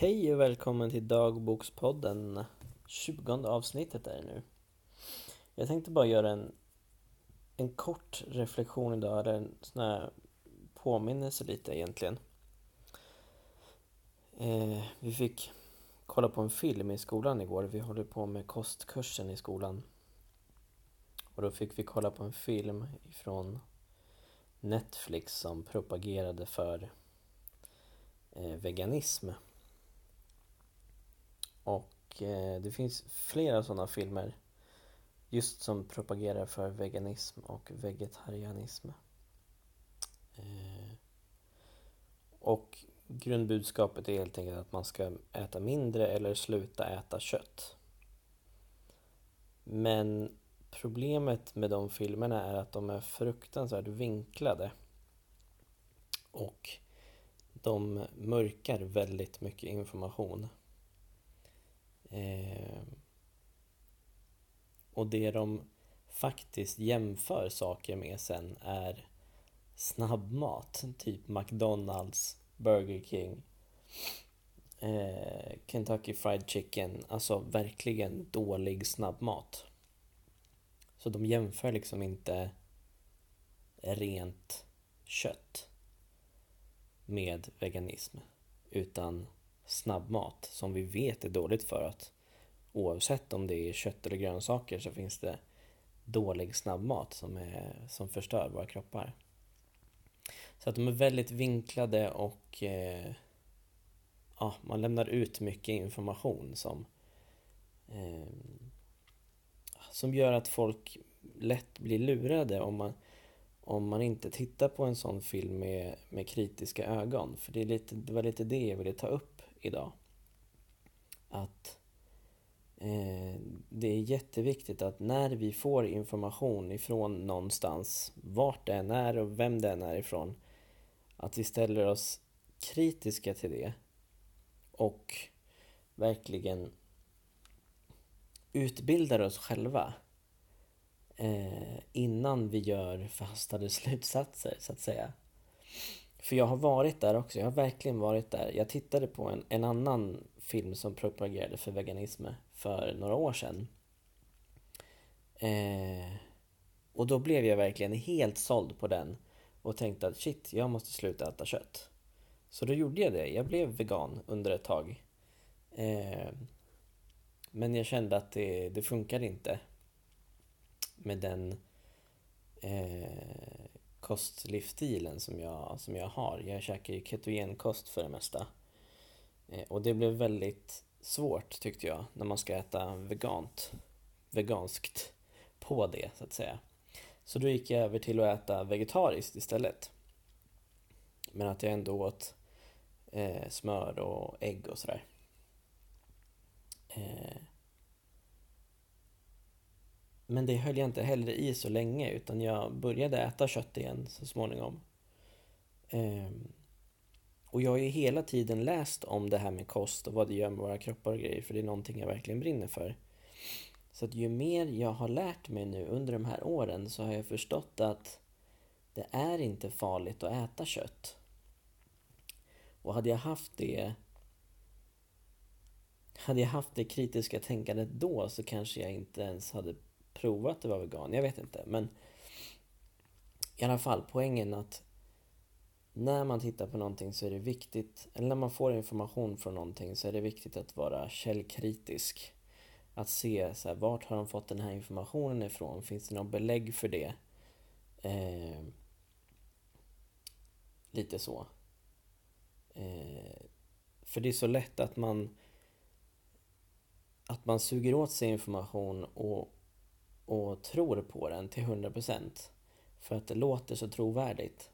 Hej och välkommen till Dagbokspodden. 20 avsnittet är det nu. Jag tänkte bara göra en, en kort reflektion idag, eller en sån här påminnelse lite egentligen. Eh, vi fick kolla på en film i skolan igår. Vi håller på med kostkursen i skolan. Och då fick vi kolla på en film från Netflix som propagerade för eh, veganism. Och eh, det finns flera sådana filmer just som propagerar för veganism och vegetarianism. Eh, och grundbudskapet är helt enkelt att man ska äta mindre eller sluta äta kött. Men problemet med de filmerna är att de är fruktansvärt vinklade. Och de mörkar väldigt mycket information. Eh, och det de faktiskt jämför saker med sen är snabbmat, typ McDonalds, Burger King, eh, Kentucky Fried Chicken, alltså verkligen dålig snabbmat. Så de jämför liksom inte rent kött med veganism utan snabbmat som vi vet är dåligt för att oavsett om det är kött eller grönsaker så finns det dålig snabbmat som, är, som förstör våra kroppar. Så att de är väldigt vinklade och eh, ja, man lämnar ut mycket information som eh, som gör att folk lätt blir lurade om man, om man inte tittar på en sån film med, med kritiska ögon. För det, är lite, det var lite det jag ville ta upp idag. Att eh, det är jätteviktigt att när vi får information ifrån någonstans, vart det än är och vem det än är ifrån, att vi ställer oss kritiska till det och verkligen utbildar oss själva eh, innan vi gör förhastade slutsatser, så att säga. För jag har varit där också, jag har verkligen varit där. Jag tittade på en, en annan film som propagerade för veganism för några år sedan. Eh, och då blev jag verkligen helt såld på den och tänkte att shit, jag måste sluta äta kött. Så då gjorde jag det. Jag blev vegan under ett tag. Eh, men jag kände att det, det funkade inte med den eh, kostlivsstilen som jag, som jag har. Jag käkar ju ketogenkost för det mesta. Eh, och det blev väldigt svårt tyckte jag när man ska äta vegant, veganskt på det så att säga. Så då gick jag över till att äta vegetariskt istället. Men att jag ändå åt eh, smör och ägg och sådär. Eh, men det höll jag inte heller i så länge utan jag började äta kött igen så småningom. Ehm, och jag har ju hela tiden läst om det här med kost och vad det gör med våra kroppar och grejer för det är någonting jag verkligen brinner för. Så att ju mer jag har lärt mig nu under de här åren så har jag förstått att det är inte farligt att äta kött. Och hade jag haft det hade jag haft det kritiska tänkandet då så kanske jag inte ens hade prova att det var vegan. Jag vet inte, men i alla fall poängen att när man tittar på någonting så är det viktigt, eller när man får information från någonting så är det viktigt att vara källkritisk. Att se så här, vart har de fått den här informationen ifrån? Finns det något belägg för det? Eh, lite så. Eh, för det är så lätt att man att man suger åt sig information och och tror på den till 100% för att det låter så trovärdigt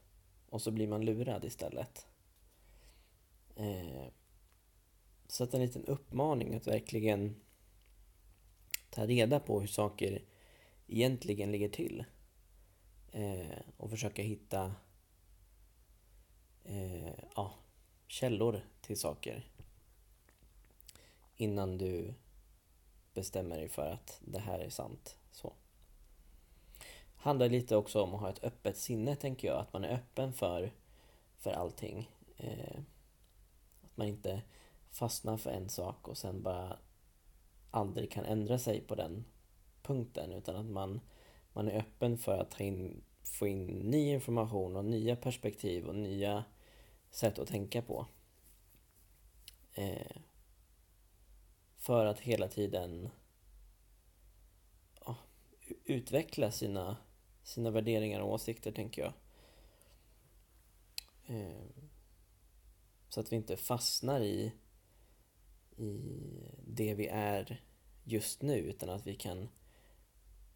och så blir man lurad istället. Eh, så att en liten uppmaning att verkligen ta reda på hur saker egentligen ligger till eh, och försöka hitta eh, ja, källor till saker innan du bestämmer dig för att det här är sant. Så. Handlar lite också om att ha ett öppet sinne, tänker jag. Att man är öppen för, för allting. Eh, att man inte fastnar för en sak och sen bara aldrig kan ändra sig på den punkten utan att man, man är öppen för att ta in, få in ny information och nya perspektiv och nya sätt att tänka på. Eh, för att hela tiden utveckla sina, sina värderingar och åsikter, tänker jag. Eh, så att vi inte fastnar i, i det vi är just nu, utan att vi kan,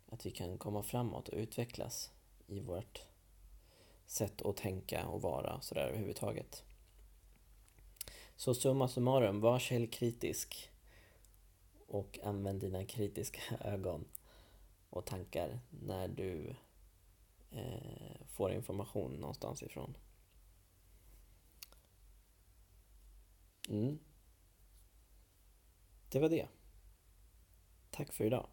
att vi kan komma framåt och utvecklas i vårt sätt att tänka och vara och sådär överhuvudtaget. Så summa summarum, var källkritisk och använd dina kritiska ögon och tankar när du eh, får information någonstans ifrån. Mm. Det var det. Tack för idag.